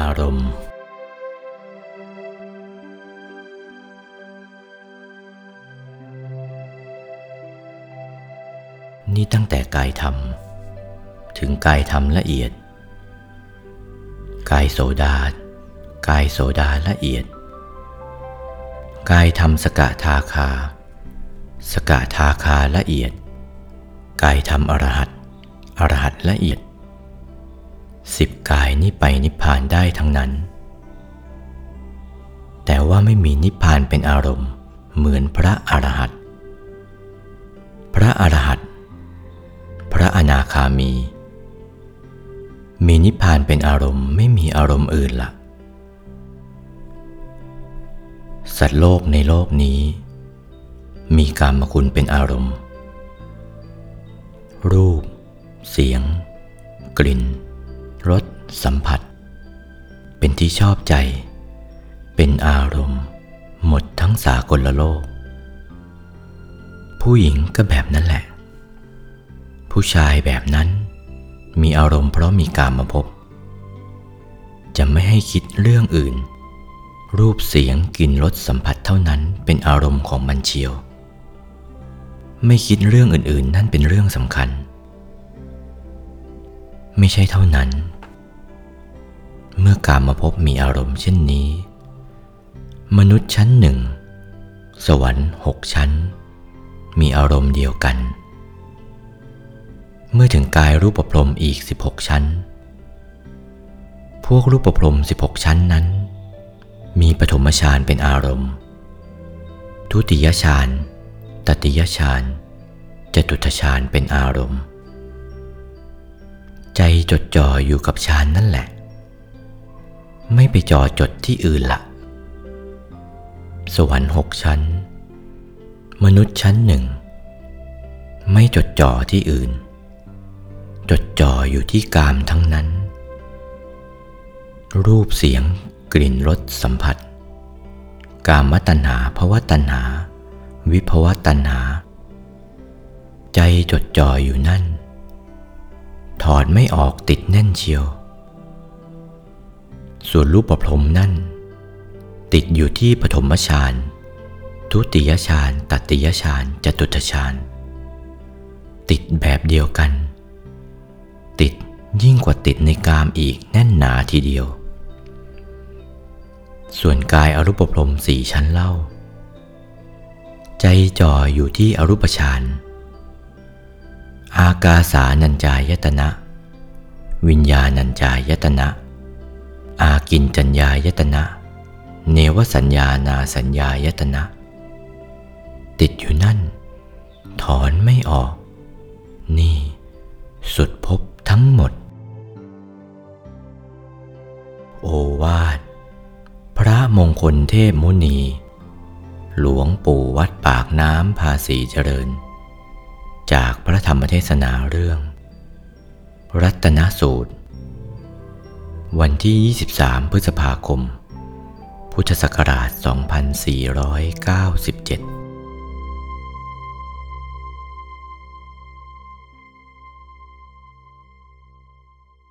ารมณ์ นี่ตั้งแต่กายธรรม ถึงกายธรรมละเอียด กายโสดากายโสดาละเอียด กายธรรมสกทาคา สกทาคาละเอียด กายธรรมอรหัตอรหัตละเอียด สิบกายนี้ไปนิพพานได้ทั้งนั้น แต่ว่าไม่มีนิพพานเป็นอารมณ์เหมือนพระอรหัตพระอรหัตพระอนาคามี มีนิพพานเป็นอารมณ์ไม่มีอารมณ์อื่นละสัตว์โลกในโลกนี้ มีกามคุณเป็นอารมณ์ รูป เสียง กลิ่น รสสัมผัส เป็นที่ชอบใจ เป็นอารมณ์ หมดทั้งสากลโลก ผู้หญิงก็แบบนั้นแหละ ผู้ชายแบบนั้น มีอารมณ์เพราะมีกามมาพบ จะไม่ให้คิดเรื่องอื่น รูปเสียงกลิ่นรสสัมผัสเท่านั้นเป็นอารมณ์ของมันเชียว ไม่คิดเรื่องอื่นๆ นั่นเป็นเรื่องสำคัญ ไม่ใช่เท่านั้น เมื่อกามมาพบมีอารมณ์เช่นนี้ มนุษย์ชั้นหนึ่ง สวรรค์หกชั้น มีอารมณ์เดียวกัน เมื่อถึงกายรูปประพรมอีก 16 ชั้น พวกรูปประพรม 16 ชั้นนั้น มีปฐมฌานเป็นอารมณ์ ทุติยฌานตติยฌานจตุตฌานเป็นอารมณ์ ใจจดจ่ออยู่กับฌานนั่นแหละ ไม่ไปจ่อจดที่อื่นละสวรรค์หกชั้น มนุษย์ชั้นหนึ่ง ไม่จดจ่อที่อื่น จดจ่ออยู่ที่กามทั้งนั้น รูปเสียงกลิ่นรสสัมผัส กามตัณหาภวตัณหา วิภวตัณหา ใจจดจ่ออยู่นั่น ถอดไม่ออกติดแน่นเชียว ส่วนรูปประพรมนั่น ติดอยู่ที่ปฐมฌานทุติยฌานตติยฌานจตุตฌานติดแบบเดียวกัน ติดยิ่งกว่าติดในกามอีกแน่นหนาทีเดียว ส่วนกายอรูปพรมสี่ชั้นเล่า ใจจ่ออยู่ที่อรูปฌาน อากาสานัญจายตนะ วิญญาณัญจายตนะ อากินจัญญายตนะ เนวสัญญานาสัญญายตนะ ติดอยู่นั่น ถอนไม่ออก นี่ สุดพบทั้งหมด โอวาท พระมงคลเทพมุนี หลวงปู่วัดปากน้ำภาษีเจริญ จากพระธรรมเทศนาเรื่อง รัตนสูตร วันที่ 23 พฤษภาคม พุทธศักราช 2497